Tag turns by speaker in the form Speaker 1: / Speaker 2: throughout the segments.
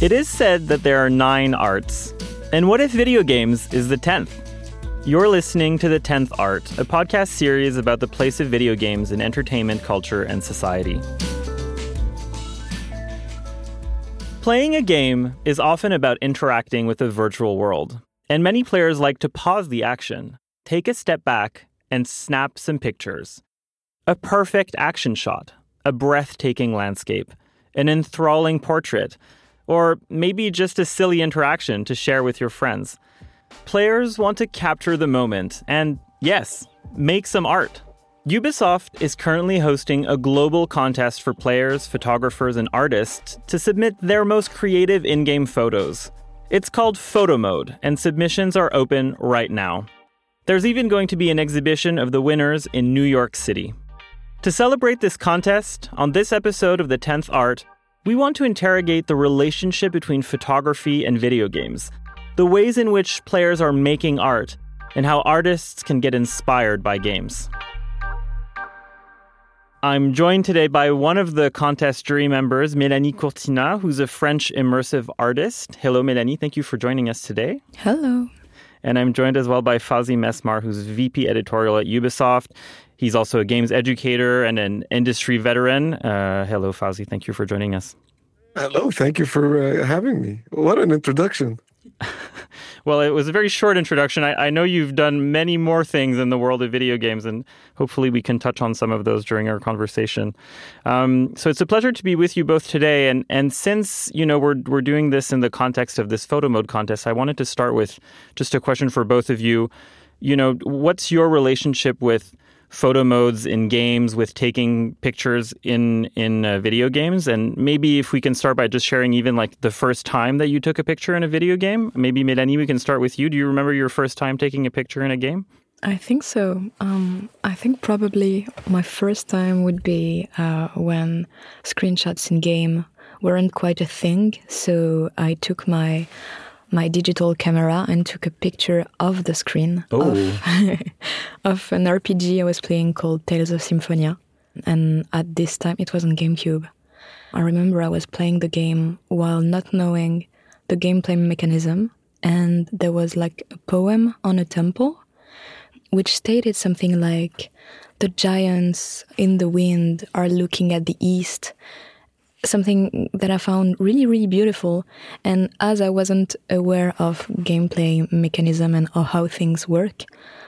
Speaker 1: It is said that there are nine arts. And what if video games is the tenth? You're listening to The Tenth Art, a podcast series about the place of video games in entertainment, culture, and society. Playing a game is often about interacting with a virtual world, and many players like to pause the action, take a step back, and snap some pictures. A perfect action shot, a breathtaking landscape, an enthralling portrait, or maybe just a silly interaction to share with your friends. Players want to capture the moment and, yes, make some art. Ubisoft is currently hosting a global contest for players, photographers, and artists to submit their most creative in game photos. It's called Photo Mode, and submissions are open right now. There's even going to be an exhibition of the winners in New York City. To celebrate this contest, on this episode of The 10th Art, we want to interrogate the relationship between photography and video games, the ways in which players are making art, and how artists can get inspired by games. I'm joined today by one of the contest jury members, Melanie Courtinat, who's a French immersive artist. Hello, Melanie. Thank you for joining us today.
Speaker 2: Hello.
Speaker 1: And I'm joined as well by Fawzi Mesmar, who's VP editorial at Ubisoft. He's also a games educator and an industry veteran. Uh, hello, Fawzi. Thank you for joining us.
Speaker 3: Hello. Thank you for uh, having me. What an introduction.
Speaker 1: well, it was a very short introduction. I, I, know you've done many more things in the world of video games, and hopefully we can touch on some of those during our conversation. Um, so it's a pleasure to be with you both today. And and since you know we're we're doing this in the context of this photo mode contest, I wanted to start with just a question for both of you. You know, what's your relationship with photo modes in games with taking pictures in in uh, video games and maybe if we can start by just sharing even like the first time that you took a picture in a video game maybe Melanie we can start with you do you remember your first time taking a picture in a game
Speaker 2: I think so. Um, I think probably my first time would be uh, when screenshots in game weren't quite a thing. So I took my my digital camera and took a picture of the screen
Speaker 1: oh.
Speaker 2: of, of an RPG I was playing called Tales of Symphonia. And at this time, it was on GameCube. I remember I was playing the game while not knowing the gameplay mechanism, and there was like a poem on a temple which stated something like, The giants in the wind are looking at the east something that I found really, really beautiful. And as I wasn't aware of gameplay mechanism and how things work,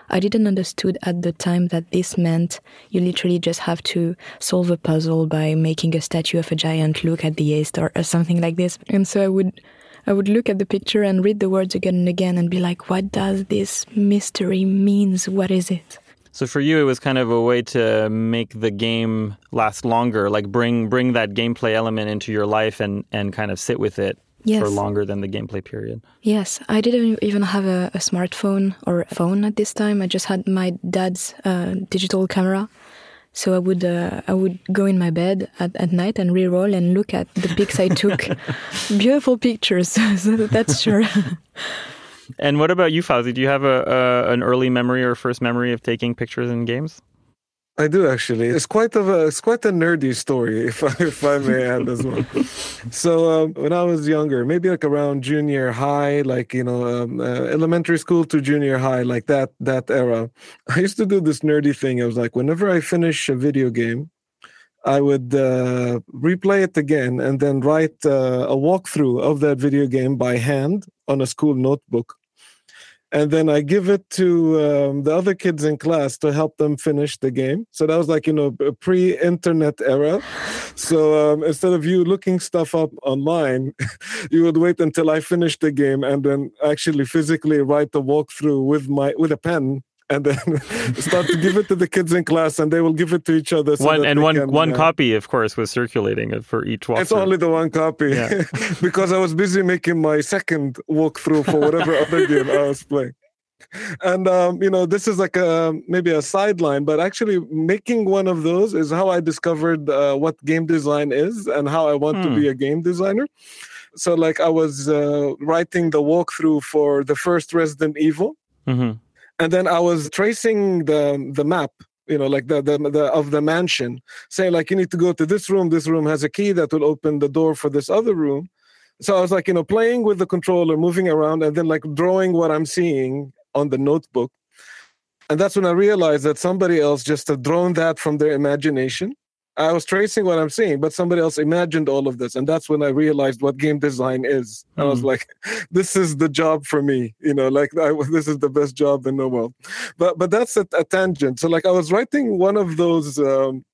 Speaker 2: I didn't understood at the time that this meant you literally just have to solve a puzzle by making a statue of a giant look at the east or, something like this. And so I would I would look at the picture and read the words again and again and be like, what does this mystery means? What is it?
Speaker 1: So for you, it was kind of a way to make the game last longer, like bring bring that gameplay element into your life and and kind of sit with it yes. for longer than the gameplay period.
Speaker 2: Yes, I didn't even have a, a smartphone or a phone at this time. I just had my dad's uh, digital camera. So I would uh, I would go in my bed at, at night and re-roll and look at the pics I took. Beautiful pictures, that's sure.
Speaker 1: And what about you, Fawzi? Do you have a, a, an early memory or first memory of taking pictures in games?
Speaker 3: I do actually. It's quite of a it's quite a nerdy story, if I, if I may add as well. so um, when I was younger, maybe like around junior high, like you know, um, uh, elementary school to junior high, like that that era, I used to do this nerdy thing. I was like, whenever I finish a video game, I would uh, replay it again and then write uh, a walkthrough of that video game by hand on a school notebook and then I give it to um, the other kids in class to help them finish the game. So that was like you know a pre-internet era. So um, instead of you looking stuff up online, you would wait until I finished the game and then actually physically write the walkthrough with my with a pen and then start to give it to the kids in class, and they will give it to each other. So
Speaker 1: one and one
Speaker 3: can,
Speaker 1: one
Speaker 3: uh,
Speaker 1: copy, of course, was circulating for each walkthrough.
Speaker 3: It's only the one copy
Speaker 1: Yeah.
Speaker 3: because I was busy making my second walkthrough for whatever other game I was playing. And um, you know, this is like a maybe a sideline, but actually making one of those is how I discovered uh, what game design is and how I want to
Speaker 1: Hmm.
Speaker 3: be a game designer. So, like, I was uh, writing the walkthrough for the first Resident Evil,
Speaker 1: hmm
Speaker 3: and then I was tracing the the map, you know, like the, the the of the mansion, saying like you need to go to this room. This room has a key that will open the door for this other room. So I was like, you know, playing with the controller, moving around, and then like drawing what I'm seeing on the notebook. And that's when I realized that somebody else just had drawn that from their imagination. I was tracing what I'm seeing, but somebody else imagined all of this. And that's when I realized what game design is. I was
Speaker 1: Hmm.
Speaker 3: like, this is the job for me. You know, like I, this is the best job in the world. But but that's a, a tangent. So like I was writing one of those um,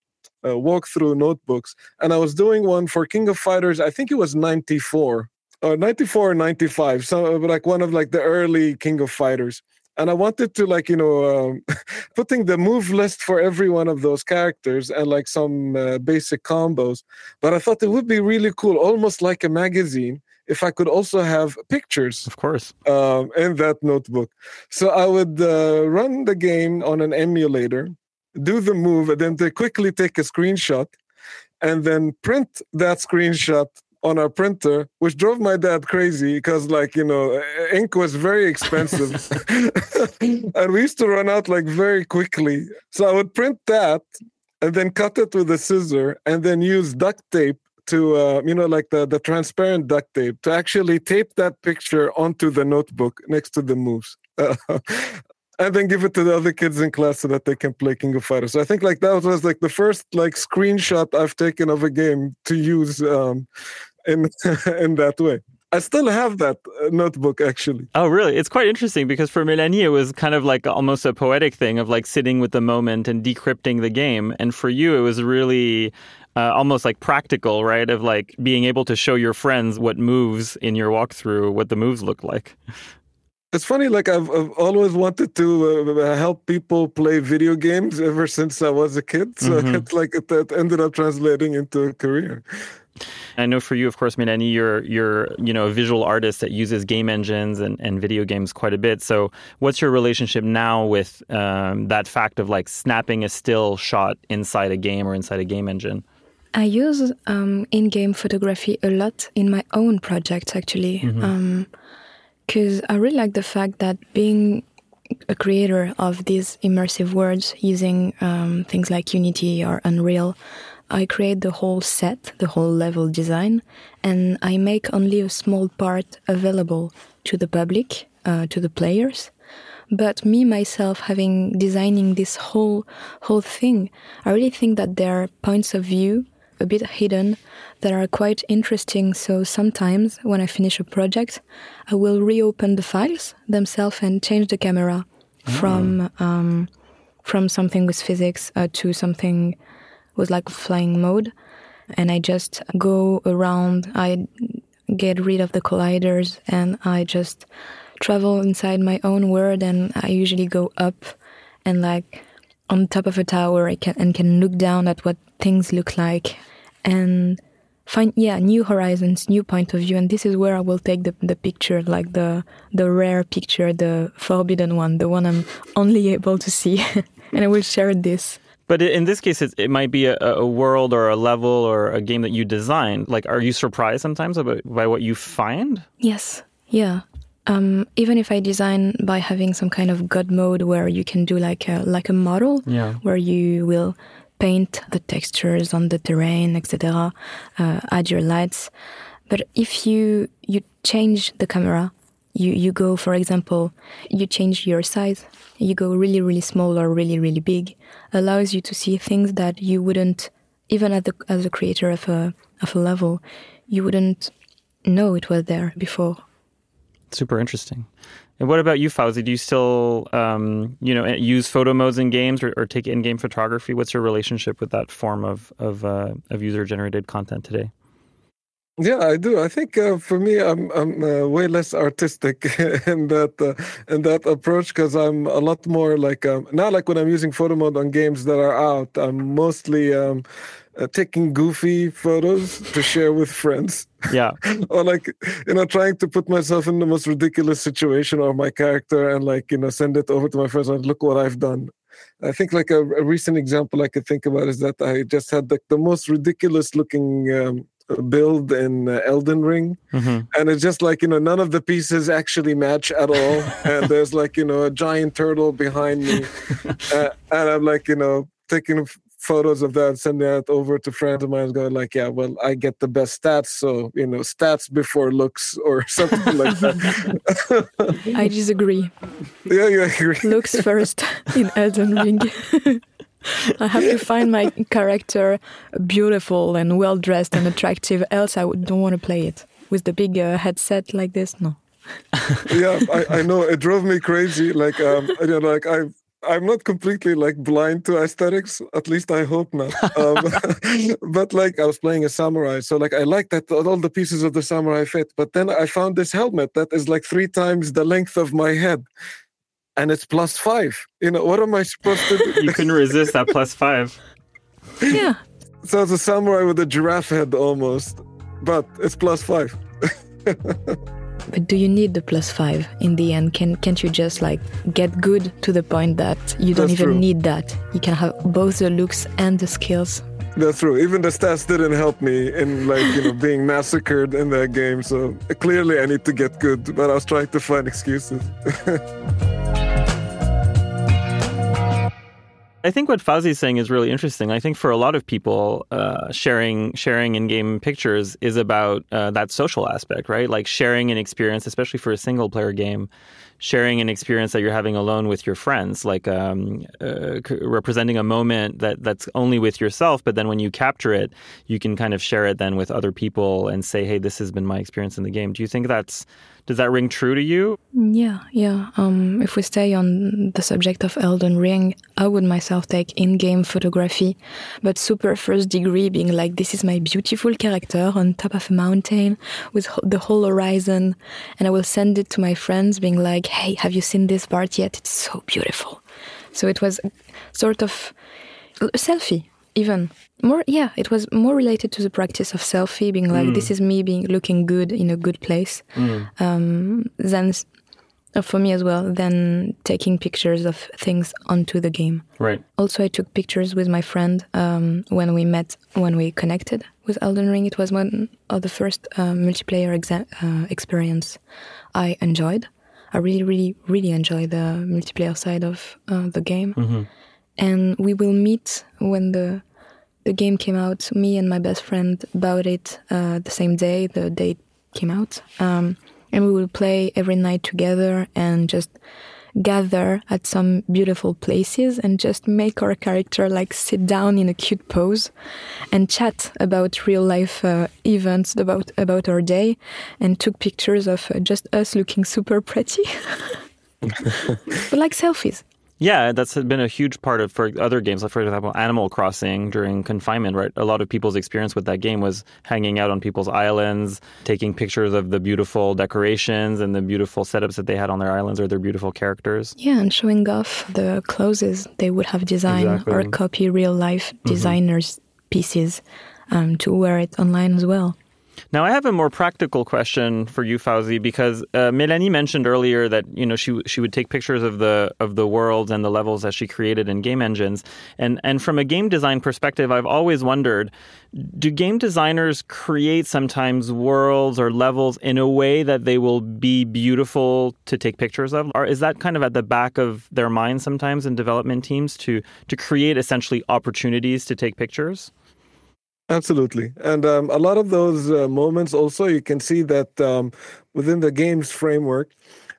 Speaker 3: uh, walkthrough notebooks, and I was doing one for King of Fighters. I think it was 94 or 94 or 95. So like one of like the early King of Fighters. And I wanted to like you know um, putting the move list for every one of those characters and like some uh, basic combos. But I thought it would be really cool, almost like a magazine, if I could also have pictures
Speaker 1: Of course.
Speaker 3: um, in that notebook. So I would uh, run the game on an emulator, do the move, and then they quickly take a screenshot, and then print that screenshot on our printer, which drove my dad crazy because, like, you know, uh, ink was very expensive. and we used to run out like very quickly. So I would print that and then cut it with a scissor and then use duct tape to uh, you know like the the transparent duct tape to actually tape that picture onto the notebook next to the moves and then give it to the other kids in class so that they can play king of fighters so i think like that was like the first like screenshot i've taken of a game to use um in in that way i still have that notebook actually
Speaker 1: Oh, really? It's quite interesting because for Melanie, it was kind of like almost a poetic thing of like sitting with the moment and decrypting the game. And for you, it was really uh, almost like practical, right? Of like being able to show your friends what moves in your walkthrough, what the moves look like.
Speaker 3: It's funny, like I've, I've always wanted to uh, help people play video games ever since I was a kid. So
Speaker 1: Mhm.
Speaker 3: it's like it, it ended up translating into a career.
Speaker 1: I know for you, of course, Melanie, you're you're you know a visual artist that uses game engines and, and video games quite a bit. So, what's your relationship now with um, that fact of like snapping a still shot inside a game or inside a game engine?
Speaker 2: I use um, in-game photography a lot in my own projects, actually, because I really like the fact that being a creator of these immersive worlds using um, things like Unity or Unreal, I create the whole set, the whole level design, and I make only a small part available to the public, uh, to the players. But me myself, having designing this whole whole thing, I really think that there are points of view a bit hidden that are quite interesting. So sometimes when I finish a project, I will reopen the files themselves and change the camera from um, from something with physics uh, to something with like flying mode, and I just go around. I get rid of the colliders and I just travel inside my own world. And I usually go up and like on top of a tower I can, and can look down at what things look like and find yeah new horizons new point of view and this is where i will take the, the picture like the the rare picture the forbidden one the one i'm only able to see and i will share this
Speaker 1: But in this case, it, it might be a, a world or a level or a game that you designed. Like, are you surprised sometimes about by what you find?
Speaker 2: Yes, yeah. Um, even if I design by having some kind of God mode where you can do like a like a model,
Speaker 1: Yeah.
Speaker 2: where you will paint the textures on the terrain, etc., uh, add your lights. But if you you change the camera, you you go, for example, you change your size, you go really really small or really really big, allows you to see things that you wouldn't even as the as a creator of a of a level, you wouldn't know it was there before.
Speaker 1: Super interesting. And what about you, Fawzi? Do you still, um, you know, use photo modes in games or, or take in-game photography? What's your relationship with that form of of, uh, of user-generated content today?
Speaker 3: Yeah, I do. I think uh, for me, I'm I'm uh, way less artistic in that uh, in that approach because I'm a lot more like um, now. Like when I'm using photo mode on games that are out, I'm mostly um, uh, taking goofy photos to share with friends.
Speaker 1: Yeah,
Speaker 3: or like you know, trying to put myself in the most ridiculous situation or my character and like you know send it over to my friends and look what I've done. I think like a, a recent example I could think about is that I just had like the most ridiculous looking. Um, build in uh, Elden Ring, mm-hmm. and it's just like you know none of the pieces actually match at all, and there's like you know a giant turtle behind me, uh, and I'm like you know taking photos of that, sending that over to friends of mine, going like, yeah, well, I get the best stats, so you know, stats before looks or something like that.
Speaker 2: I disagree.
Speaker 3: Yeah, you agree.
Speaker 2: Looks first in Elden Ring. I have to find my character beautiful and well dressed and attractive. Else, I don't want to play it with the big uh, headset like this. No.
Speaker 3: yeah, I, I know it drove me crazy. Like, um, you know, like I I'm not completely like blind to aesthetics. At least I hope not. Um, but like I was playing a samurai, so like I like that all the pieces of the samurai fit. But then I found this helmet that is like three times the length of my head, and it's plus five. You know, what am I supposed to do?
Speaker 1: you couldn't resist that plus five.
Speaker 2: Yeah.
Speaker 3: So it's a samurai with a giraffe head almost, but it's plus five.
Speaker 2: but do you need the plus five in the end? Can can't you just like get good to the point that you don't
Speaker 3: That's
Speaker 2: even
Speaker 3: true.
Speaker 2: need that? You can have both the looks and the skills.
Speaker 3: That's true. Even the stats didn't help me in like you know being massacred in that game. So clearly I need to get good. But I was trying to find excuses.
Speaker 1: I think what Fawzi is saying is really interesting. I think for a lot of people, uh, sharing sharing in-game pictures is about uh, that social aspect, right? Like sharing an experience, especially for a single-player game, sharing an experience that you're having alone with your friends, like um, uh, representing a moment that that's only with yourself. But then when you capture it, you can kind of share it then with other people and say, "Hey, this has been my experience in the game." Do you think that's does that ring true to you?
Speaker 2: Yeah, yeah. Um, if we stay on the subject of Elden Ring, I would myself take in-game photography, but super first degree, being like, this is my beautiful character on top of a mountain with the whole horizon, and I will send it to my friends, being like, hey, have you seen this part yet? It's so beautiful. So it was sort of a selfie even more yeah it was more related to the practice of selfie being like mm. this is me being looking good in a good place mm. um, than uh, for me as well than taking pictures of things onto the game
Speaker 1: right
Speaker 2: also i took pictures with my friend um, when we met when we connected with elden ring it was one of the first uh, multiplayer uh, experience i enjoyed i really really really enjoy the multiplayer side of uh, the game. Mm-hmm. And we will meet when the the game came out. Me and my best friend bought it uh, the same day the day it came out, um, and we will play every night together and just gather at some beautiful places and just make our character like sit down in a cute pose and chat about real life uh, events about about our day and took pictures of uh, just us looking super pretty. But like selfies
Speaker 1: yeah, that's been a huge part of for other games. Like for example, Animal Crossing during confinement, right? A lot of people's experience with that game was hanging out on people's islands, taking pictures of the beautiful decorations and the beautiful setups that they had on their islands or their beautiful characters.
Speaker 2: Yeah, and showing off the clothes they would have designed exactly. or copy real life mm-hmm. designers' mm-hmm. pieces um, to wear it online as well.
Speaker 1: Now, I have a more practical question for you, Fawzi, because uh, Melanie mentioned earlier that you know she she would take pictures of the of the worlds and the levels that she created in game engines, and and from a game design perspective, I've always wondered, do game designers create sometimes worlds or levels in a way that they will be beautiful to take pictures of, or is that kind of at the back of their mind sometimes in development teams to to create essentially opportunities to take pictures?
Speaker 3: Absolutely. And um, a lot of those uh, moments also, you can see that um, within the game's framework,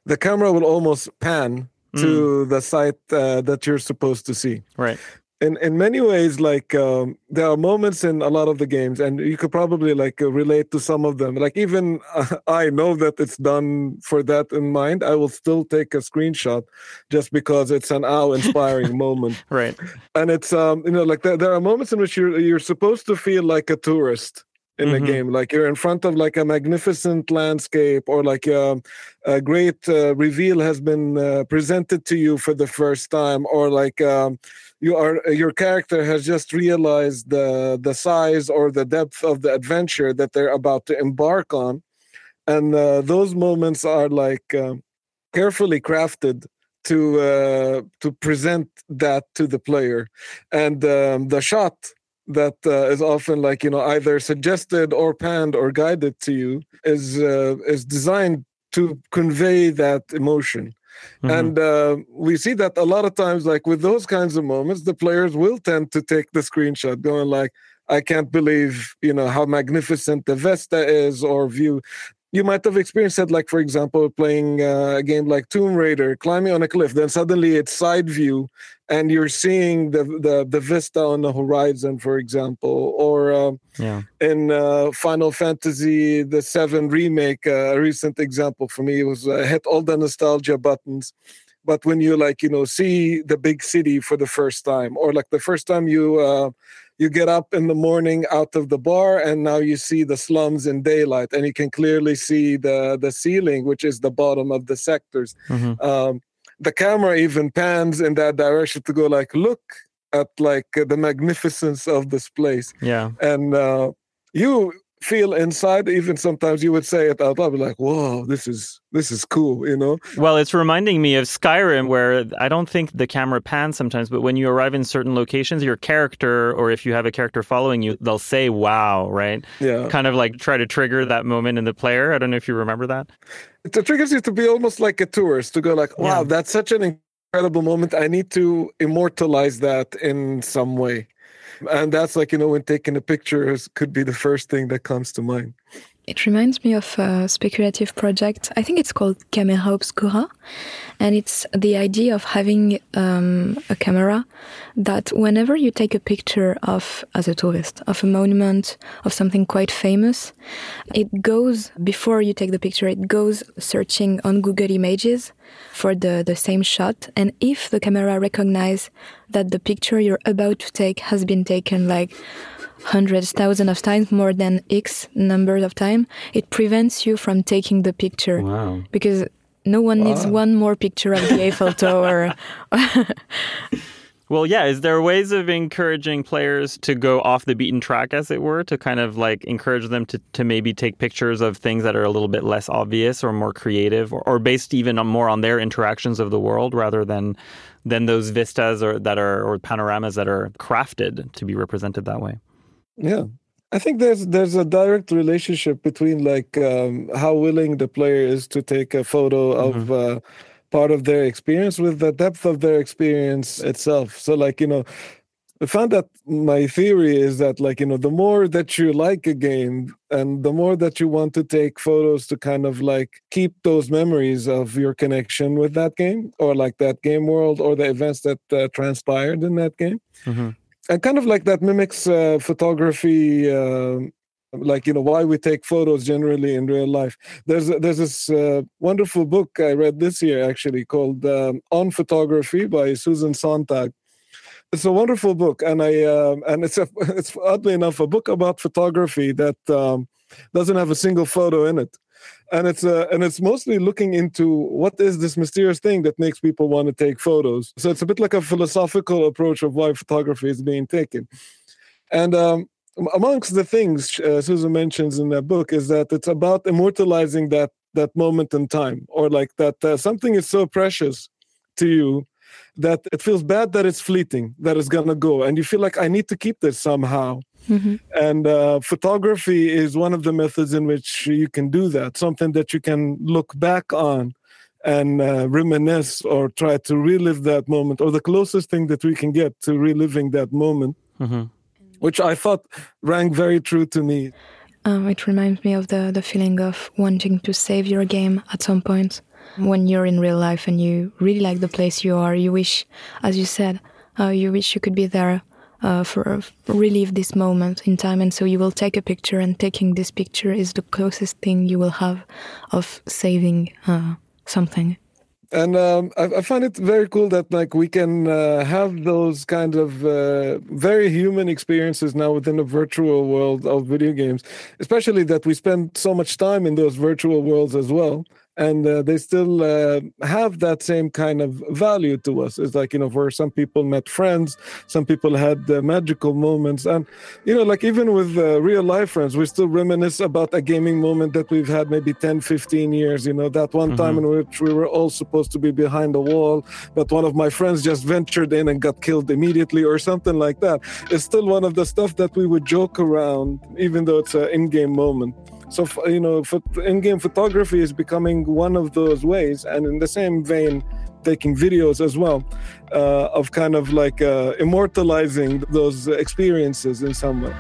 Speaker 3: the camera will almost pan to mm. the site uh, that you're supposed to see.
Speaker 1: Right.
Speaker 3: In in many ways like um, there are moments in a lot of the games and you could probably like uh, relate to some of them. Like even uh, i know that it's done for that in mind i will still take a screenshot just because it's an awe inspiring moment.
Speaker 1: Right.
Speaker 3: And it's um you know like there, there are moments in which you're you're supposed to feel like a tourist in mm-hmm. the game like you're in front of like a magnificent landscape or like a, um, a great uh, reveal has been uh, presented to you for the first time or like um, you are your character has just realized the the size or the depth of the adventure that they're about to embark on. And uh, those moments are like um, carefully crafted to uh, to present that to the player. And um, the shot that uh, is often like you know either suggested or panned or guided to you is uh, is designed to convey that emotion mm-hmm. and uh, we see that a lot of times like with those kinds of moments the players will tend to take the screenshot going like I can't believe, you know, how magnificent the Vesta is, or view you might have experienced that, like for example, playing uh, a game like Tomb Raider, climbing on a cliff. Then suddenly it's side view, and you're seeing the the, the vista on the horizon, for example. Or uh, yeah. in uh, Final Fantasy the Seven remake, uh, a recent example for me was uh, hit all the nostalgia buttons. But when you like, you know, see the big city for the first time, or like the first time you uh, you get up in the morning out of the bar and now you see the slums in daylight and you can clearly see the the ceiling which is the bottom of the sectors. Mm-hmm. um, the camera even pans in that direction to go like look at like the magnificence of this place.
Speaker 1: Yeah.
Speaker 3: And uh, you feel inside even sometimes you would say it out loud be like whoa this is this is cool you know?
Speaker 1: Well it's reminding me of skyrim where i don't think the camera pans sometimes but when you arrive in certain locations your character or if you have a character following you they'll say wow right?
Speaker 3: Yeah.
Speaker 1: Kind of like try to trigger that moment in the player. I don't know if you remember that.
Speaker 3: It triggers you to be almost like a tourist to go like wow yeah. that's such an incredible moment. I need to immortalize that in some way and that's like you know when taking a picture could be the first thing that comes to mind
Speaker 2: it reminds me of a speculative project. I think it's called Camera Obscura. And it's the idea of having um, a camera that whenever you take a picture of, as a tourist, of a monument, of something quite famous, it goes, before you take the picture, it goes searching on Google Images for the, the same shot. And if the camera recognizes that the picture you're about to take has been taken like hundreds, thousands of times more than X number of time, it prevents you from taking the picture.
Speaker 1: Wow.
Speaker 2: Because no one wow. needs one more picture of the Eiffel Tower.
Speaker 1: well, yeah. Is there ways of encouraging players to go off the beaten track, as it were, to kind of like encourage them to, to maybe take pictures of things that are a little bit less obvious or more creative or, or based even on more on their interactions of the world rather than than those vistas or that are or panoramas that are crafted to be represented that way?
Speaker 3: Yeah. I think there's there's a direct relationship between like um, how willing the player is to take a photo mm-hmm. of uh, part of their experience with the depth of their experience itself. So like you know, I found that my theory is that like you know the more that you like a game and the more that you want to take photos to kind of like keep those memories of your connection with that game or like that game world or the events that uh, transpired in that game. Mm-hmm and kind of like that mimics uh, photography uh, like you know why we take photos generally in real life. There's there's this uh, wonderful book i read this year actually called um, on photography by susan sontag. It's a wonderful book and i um, and it's a it's oddly enough a book about photography that um, doesn't have a single photo in it and it's uh, and it's mostly looking into what is this mysterious thing that makes people want to take photos. So it's a bit like a philosophical approach of why photography is being taken. And um, amongst the things uh, Susan mentions in that book is that it's about immortalizing that that moment in time, or like that uh, something is so precious to you that it feels bad that it's fleeting, that it's gonna go, and you feel like I need to keep this somehow. Mm-hmm. And uh, photography is one of the methods in which you can do that, something that you can look back on and uh, reminisce or try to relive that moment, or the closest thing that we can get to reliving that moment, mm-hmm. which I thought rang very true to me.
Speaker 2: Um, it reminds me of the, the feeling of wanting to save your game at some point when you're in real life and you really like the place you are. You wish, as you said, uh, you wish you could be there uh, for relive this moment in time, and so you will take a picture, and taking this picture is the closest thing you will have of saving uh, something.
Speaker 3: And um, I, I, find it very cool that like we can uh, have those kind of uh, very human experiences now within the virtual world of video games especially that we spend so much time in those virtual worlds as well and uh, they still uh, have that same kind of value to us. It's like you know, where some people met friends, some people had uh, magical moments, and you know, like even with uh, real life friends, we still reminisce about a gaming moment that we've had maybe 10, 15 years. You know, that one mm-hmm. time in which we were all supposed to be behind the wall, but one of my friends just ventured in and got killed immediately, or something like that. It's still one of the stuff that we would joke around, even though it's an in-game moment. So you know, in-game photography is becoming one of those ways, and in the same vein, taking videos as well, uh, of kind of like uh, immortalizing those experiences in some way.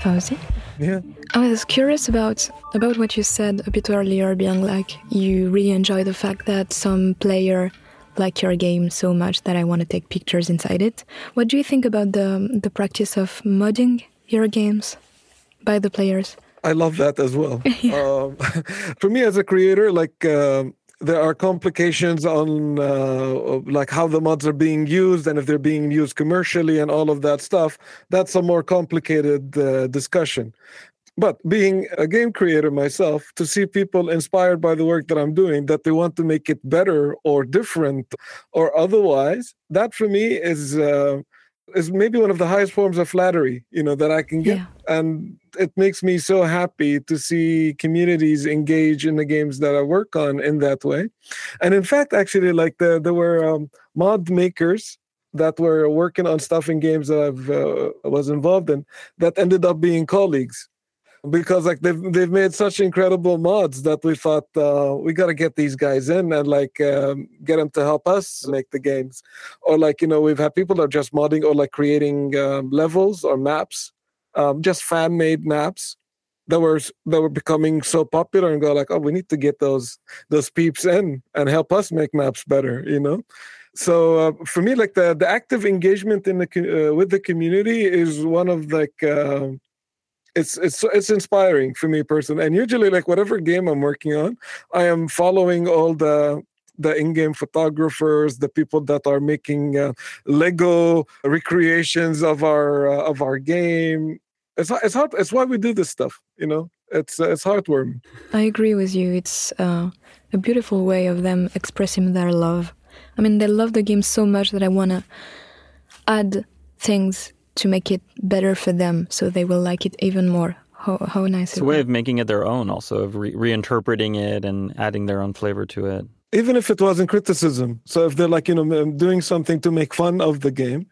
Speaker 2: Fawzi?
Speaker 3: Yeah.
Speaker 2: I was curious about about what you said a bit earlier, being like you really enjoy the fact that some player like your game so much that I want to take pictures inside it. What do you think about the the practice of modding your games by the players.
Speaker 3: I love that as well. um, for me as a creator, like uh, there are complications on uh, like how the mods are being used and if they're being used commercially and all of that stuff. That's a more complicated uh, discussion. But being a game creator myself, to see people inspired by the work that I'm doing, that they want to make it better or different or otherwise, that for me is uh, is maybe one of the highest forms of flattery you know that i can get. Yeah. and it makes me so happy to see communities engage in the games that i work on in that way. And in fact actually like the, there were um, mod makers that were working on stuff in games that i've uh, was involved in that ended up being colleagues because like they've they've made such incredible mods that we thought uh, we got to get these guys in and like um, get them to help us make the games, or like you know we've had people that are just modding or like creating um, levels or maps, um, just fan made maps that were that were becoming so popular and go like oh we need to get those those peeps in and help us make maps better you know? So uh, for me like the the active engagement in the uh, with the community is one of like uh, it's it's it's inspiring for me personally. And usually, like whatever game I'm working on, I am following all the the in-game photographers, the people that are making uh, Lego recreations of our uh, of our game. It's it's hard. It's why we do this stuff. You know, it's uh, it's heartwarming.
Speaker 2: I agree with you. It's uh, a beautiful way of them expressing their love. I mean, they love the game so much that I want to add things to make it better for them so they will like it even more. How, how nice
Speaker 1: it's a way of making it their own, also, of re- reinterpreting it and adding their own flavor to it.
Speaker 3: Even if it wasn't criticism. So if they're like, you know, doing something to make fun of the game,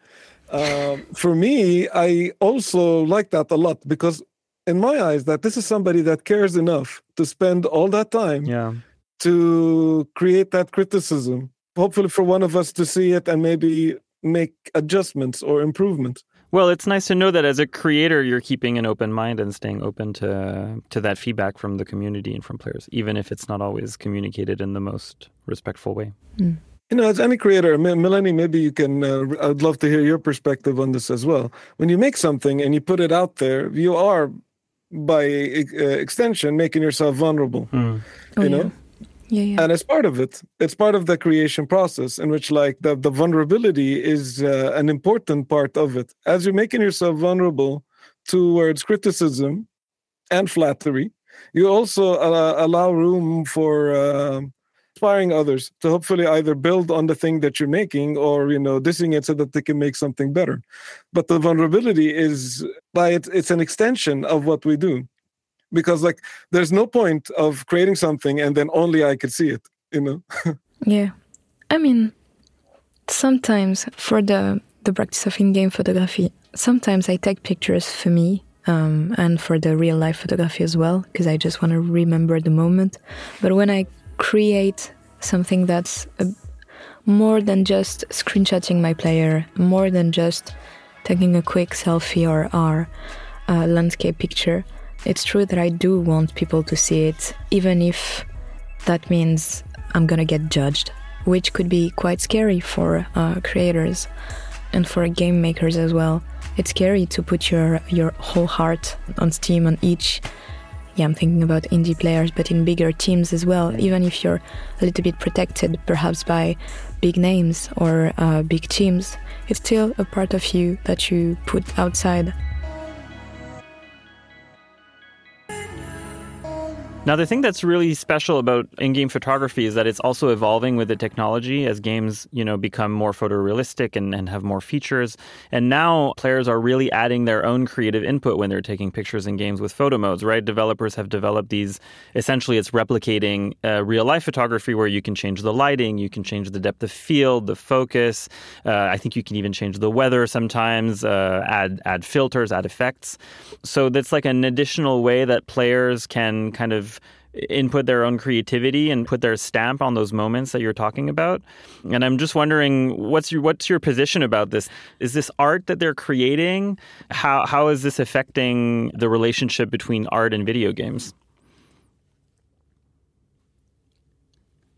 Speaker 3: uh, for me, I also like that a lot because in my eyes, that this is somebody that cares enough to spend all that time
Speaker 1: yeah.
Speaker 3: to create that criticism. Hopefully, for one of us to see it and maybe make adjustments or improvements.
Speaker 1: Well, it's nice to know that as a creator, you're keeping an open mind and staying open to to that feedback from the community and from players, even if it's not always communicated in the most respectful way.
Speaker 3: Mm. You know, as any creator, Melanie, maybe you can. Uh, I'd love to hear your perspective on this as well. When you make something and you put it out there, you are, by uh, extension, making yourself vulnerable. Mm.
Speaker 2: Oh,
Speaker 3: you know. Yeah.
Speaker 2: Yeah.
Speaker 3: And it's part of it. It's part of the creation process in which like the, the vulnerability is uh, an important part of it. As you're making yourself vulnerable towards criticism and flattery, you also uh, allow room for uh, inspiring others to hopefully either build on the thing that you're making or you know dissing it so that they can make something better. But the vulnerability is by it, it's an extension of what we do because like there's no point of creating something and then only I could see it, you know.
Speaker 2: yeah, I mean, sometimes for the the practice of in-game photography, sometimes I take pictures for me um, and for the real life photography as well because I just want to remember the moment. But when I create something that's a, more than just screenshotting my player, more than just taking a quick selfie or, or a landscape picture, it's true that I do want people to see it, even if that means I'm gonna get judged which could be quite scary for uh, creators and for game makers as well. It's scary to put your your whole heart on Steam on each. Yeah, I'm thinking about indie players, but in bigger teams as well. Even if you're a little bit protected, perhaps by big names or uh, big teams, it's still a part of you that you put outside.
Speaker 1: Now, the thing that's really special about in-game photography is that it's also evolving with the technology as games, you know, become more photorealistic and, and have more features. And now players are really adding their own creative input when they're taking pictures in games with photo modes, right? Developers have developed these. Essentially, it's replicating uh, real-life photography where you can change the lighting, you can change the depth of field, the focus. Uh, I think you can even change the weather sometimes, uh, add add filters, add effects. So that's like an additional way that players can kind of input their own creativity and put their stamp on those moments that you're talking about. And I'm just wondering what's your what's your position about this? Is this art that they're creating? How how is this affecting the relationship between art and video games?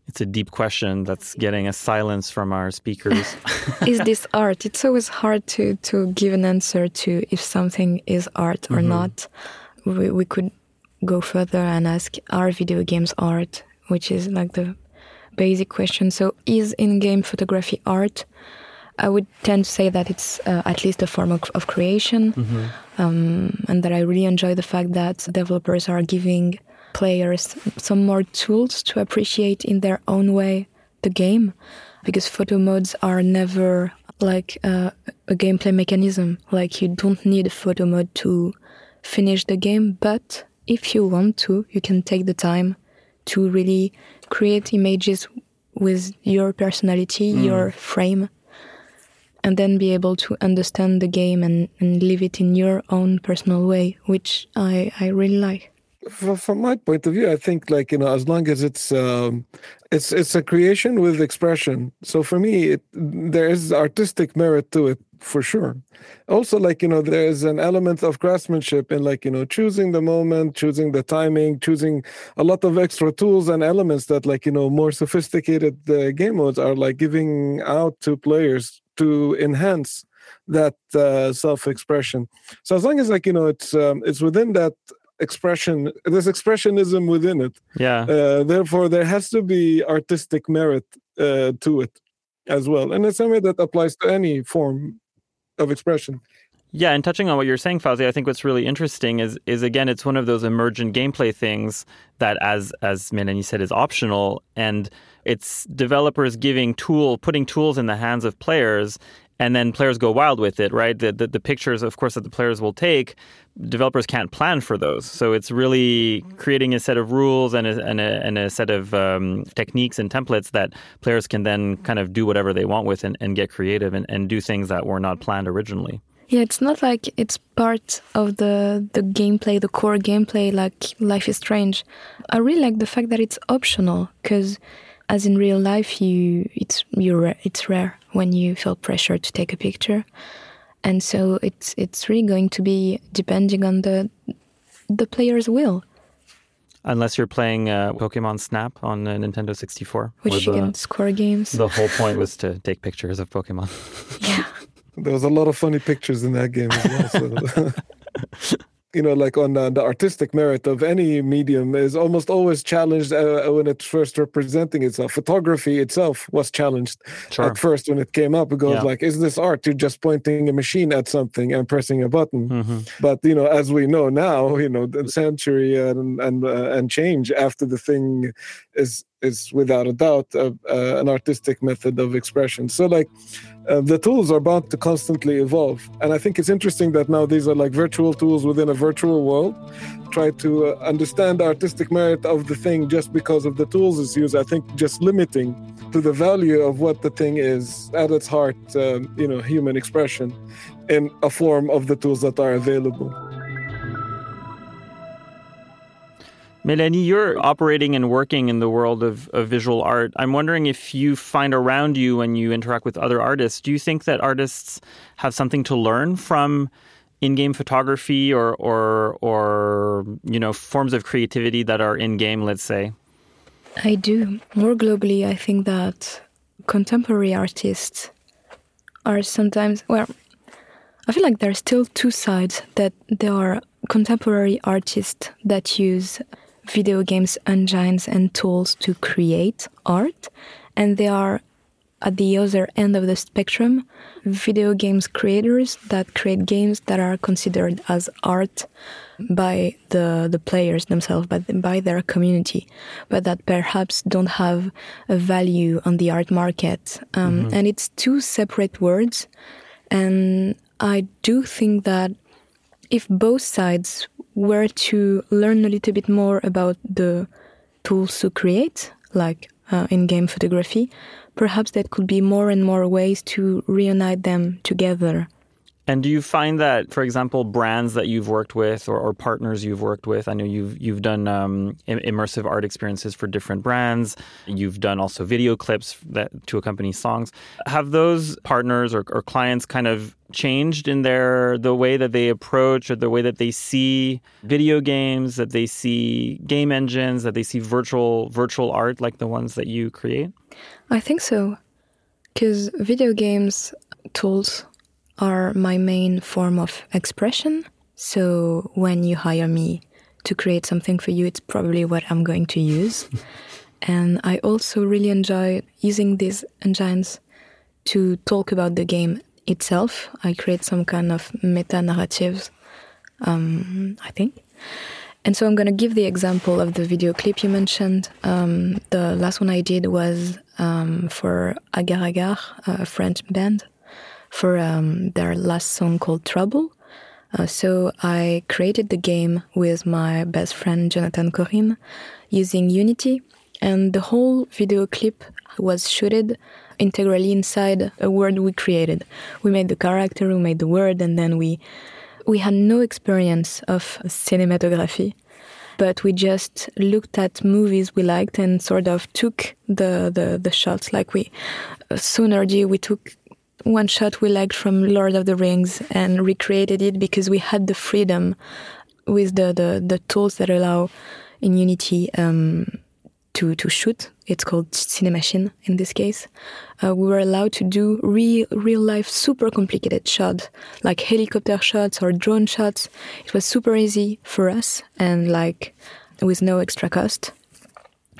Speaker 1: It's a deep question that's getting a silence from our speakers.
Speaker 2: is this art? It's always hard to to give an answer to if something is art or mm-hmm. not. We, we could go further and ask are video games art, which is like the basic question. So, is in game photography art? I would tend to say that it's uh, at least a form of, of creation, mm-hmm. um, and that I really enjoy the fact that developers are giving players some more tools to appreciate in their own way the game, because photo modes are never like uh, a gameplay mechanism. Like you don't need a photo mode to finish the game, but if you want to, you can take the time to really create images with your personality, mm. your frame, and then be able to understand the game and, and live it in your own personal way, which I, I really like.
Speaker 3: From my point of view, I think like you know, as long as it's um, it's it's a creation with expression. So for me, it, there is artistic merit to it for sure. Also like you know there's an element of craftsmanship in like you know choosing the moment choosing the timing choosing a lot of extra tools and elements that like you know more sophisticated uh, game modes are like giving out to players to enhance that uh, self-expression. So as long as like you know it's um, it's within that expression there's expressionism within it
Speaker 1: yeah.
Speaker 3: uh, therefore there has to be artistic merit uh, to it as well and it's something that applies to any form of expression.
Speaker 1: Yeah, and touching on what you're saying, Fawzi, I think what's really interesting is is again, it's one of those emergent gameplay things that, as as Melanie said, is optional, and it's developers giving tool, putting tools in the hands of players, and then players go wild with it, right? The, the, the pictures, of course, that the players will take, developers can't plan for those. So it's really creating a set of rules and a, and a, and a set of um, techniques and templates that players can then kind of do whatever they want with and, and get creative and, and do things that were not planned originally.
Speaker 2: Yeah, it's not like it's part of the the gameplay, the core gameplay, like Life is Strange. I really like the fact that it's optional because as in real life, you it's you it's rare when you feel pressure to take a picture, and so it's it's really going to be depending on the the player's will.
Speaker 1: Unless you're playing uh, Pokemon Snap on uh, Nintendo 64,
Speaker 2: which you can score games.
Speaker 1: The whole point was to take pictures of Pokemon.
Speaker 2: yeah,
Speaker 3: there was a lot of funny pictures in that game as well. So. you know, like on uh, the artistic merit of any medium is almost always challenged uh, when it's first representing itself. Photography itself was challenged sure. at first when it came up. It goes yeah. like, is this art? You're just pointing a machine at something and pressing a button. Mm-hmm. But you know, as we know now, you know, the century and and uh, and change after the thing is is without a doubt uh, uh, an artistic method of expression. So like uh, the tools are bound to constantly evolve, and I think it's interesting that now these are like virtual tools within a virtual world. Try to uh, understand the artistic merit of the thing just because of the tools it's used. I think just limiting to the value of what the thing is at its heart, um, you know, human expression in a form of the tools that are available.
Speaker 1: Melanie, you're operating and working in the world of, of visual art. I'm wondering if you find around you when you interact with other artists, do you think that artists have something to learn from in-game photography or or or you know forms of creativity that are in game let's say
Speaker 2: i do more globally i think that contemporary artists are sometimes well I feel like there are still two sides that there are contemporary artists that use video games engines and tools to create art and they are at the other end of the spectrum video games creators that create games that are considered as art by the the players themselves but by their community but that perhaps don't have a value on the art market um, mm -hmm. and it's two separate words and I do think that if both sides were to learn a little bit more about the tools to create, like uh, in game photography, perhaps there could be more and more ways to reunite them together
Speaker 1: and do you find that, for example, brands that you've worked with or, or partners you've worked with? I know you've you've done um, immersive art experiences for different brands. You've done also video clips that to accompany songs. Have those partners or, or clients kind of changed in their the way that they approach or the way that they see video games, that they see game engines, that they see virtual virtual art like the ones that you create?
Speaker 2: I think so, because video games tools are my main form of expression. So when you hire me to create something for you, it's probably what I'm going to use. and I also really enjoy using these engines to talk about the game itself. I create some kind of meta narratives, um, I think. And so I'm going to give the example of the video clip you mentioned. Um, the last one I did was um, for Agar Agar, a French band for um, their last song called Trouble. Uh, so I created the game with my best friend Jonathan Corinne using Unity, and the whole video clip was shooted integrally inside a world we created. We made the character, we made the word, and then we we had no experience of cinematography, but we just looked at movies we liked and sort of took the the, the shots. Like we, Sonergy, we took one shot we liked from Lord of the Rings and recreated it because we had the freedom with the, the, the tools that allow in Unity um, to, to shoot. It's called Cinemachine in this case. Uh, we were allowed to do real, real life, super complicated shots, like helicopter shots or drone shots. It was super easy for us and like with no extra cost.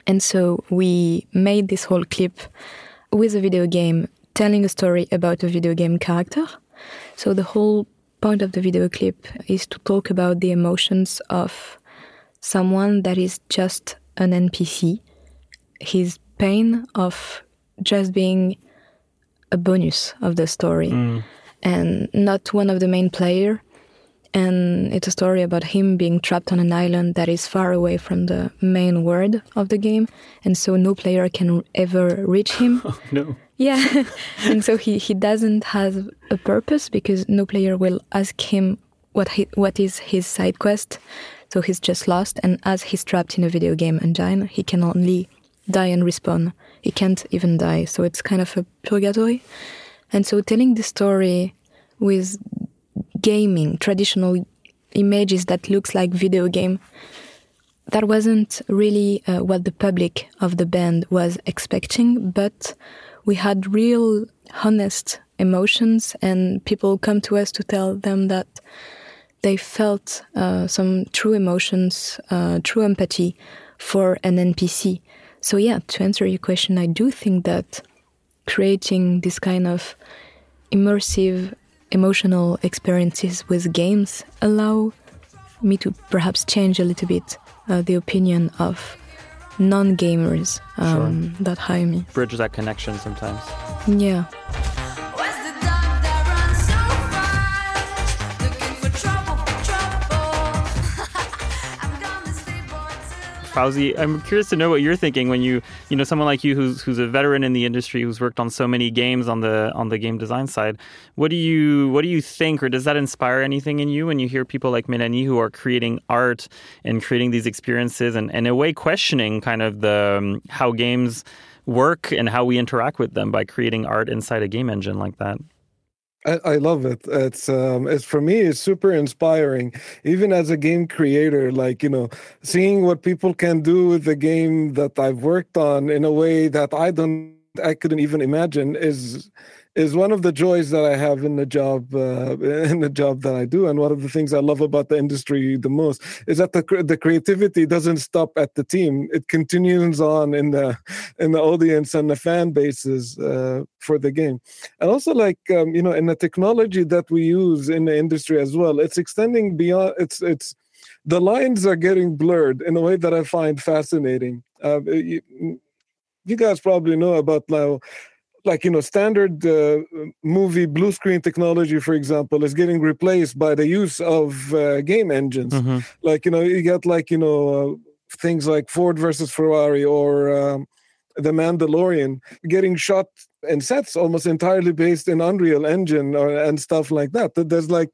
Speaker 2: And so we made this whole clip with a video game telling a story about a video game character. So the whole point of the video clip is to talk about the emotions of someone that is just an NPC, his pain of just being a bonus of the story mm. and not one of the main player. And it's a story about him being trapped on an island that is far away from the main world of the game. And so no player can ever reach him.
Speaker 1: Oh, no
Speaker 2: yeah. and so he, he doesn't have a purpose because no player will ask him what he, what is his side quest. So he's just lost. And as he's trapped in a video game engine, he can only die and respawn. He can't even die. So it's kind of a purgatory. And so telling the story with gaming, traditional images that looks like video game, that wasn't really uh, what the public of the band was expecting, but we had real honest emotions and people come to us to tell them that they felt uh, some true emotions, uh, true empathy for an NPC. So yeah, to answer your question, I do think that creating this kind of immersive emotional experiences with games allow me to perhaps change a little bit uh, the opinion of non gamers um, sure. that hire me.
Speaker 1: Bridge that connection sometimes.
Speaker 2: Yeah.
Speaker 1: Fawzi, I'm curious to know what you're thinking when you, you know, someone like you who's who's a veteran in the industry, who's worked on so many games on the on the game design side. What do you what do you think, or does that inspire anything in you when you hear people like Melanie who are creating art and creating these experiences and, and in a way questioning kind of the um, how games work and how we interact with them by creating art inside a game engine like that?
Speaker 3: I, love it. It's um, it's for me, it's super inspiring. Even as a game creator, like you know, seeing what people can do with the game that I've worked on in a way that I don't I couldn't even imagine is is one of the joys that I have in the job uh, in the job that I do, and one of the things I love about the industry the most is that the the creativity doesn't stop at the team; it continues on in the in the audience and the fan bases uh, for the game, and also like um, you know in the technology that we use in the industry as well, it's extending beyond. It's it's the lines are getting blurred in a way that I find fascinating. Uh, you, you guys probably know about now like you know standard uh, movie blue screen technology for example is getting replaced by the use of uh, game engines mm-hmm. like you know you get like you know uh, things like ford versus ferrari or um, the mandalorian getting shot and sets almost entirely based in Unreal Engine or, and stuff like that. There's like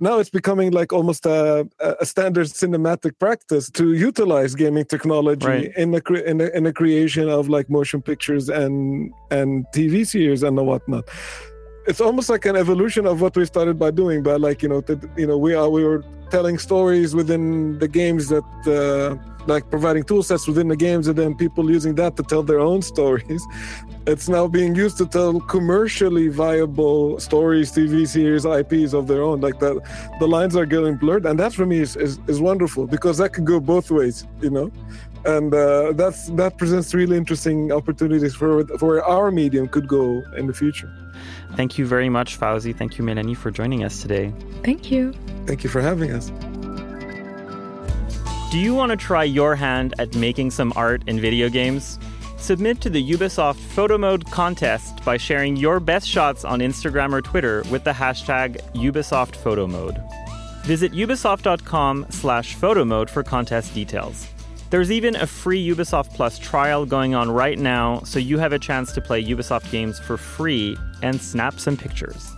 Speaker 3: now it's becoming like almost a, a standard cinematic practice to utilize gaming technology right. in the in the in the creation of like motion pictures and and TV series and whatnot. It's almost like an evolution of what we started by doing, by like you know, you know, we are we were telling stories within the games that. Uh, like providing tool sets within the games and then people using that to tell their own stories. It's now being used to tell commercially viable stories, TV series, IPs of their own. Like that, the lines are getting blurred, and that for me is, is, is wonderful because that could go both ways, you know. And uh, that's that presents really interesting opportunities for for our medium could go in the future.
Speaker 1: Thank you very much, Fawzi. Thank you, Melanie, for joining us today.
Speaker 2: Thank you.
Speaker 3: Thank you for having us.
Speaker 1: Do you want to try your hand at making some art in video games? Submit to the Ubisoft Photo Mode contest by sharing your best shots on Instagram or Twitter with the hashtag Ubisoft Photo Mode. Visit ubisoft.com slash photo mode for contest details. There's even a free Ubisoft Plus trial going on right now, so you have a chance to play Ubisoft games for free and snap some pictures.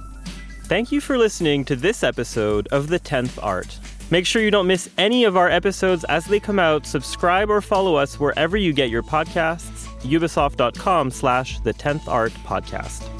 Speaker 1: Thank you for listening to this episode of The 10th Art. Make sure you don't miss any of our episodes as they come out. Subscribe or follow us wherever you get your podcasts. Ubisoft.com slash the 10th Art Podcast.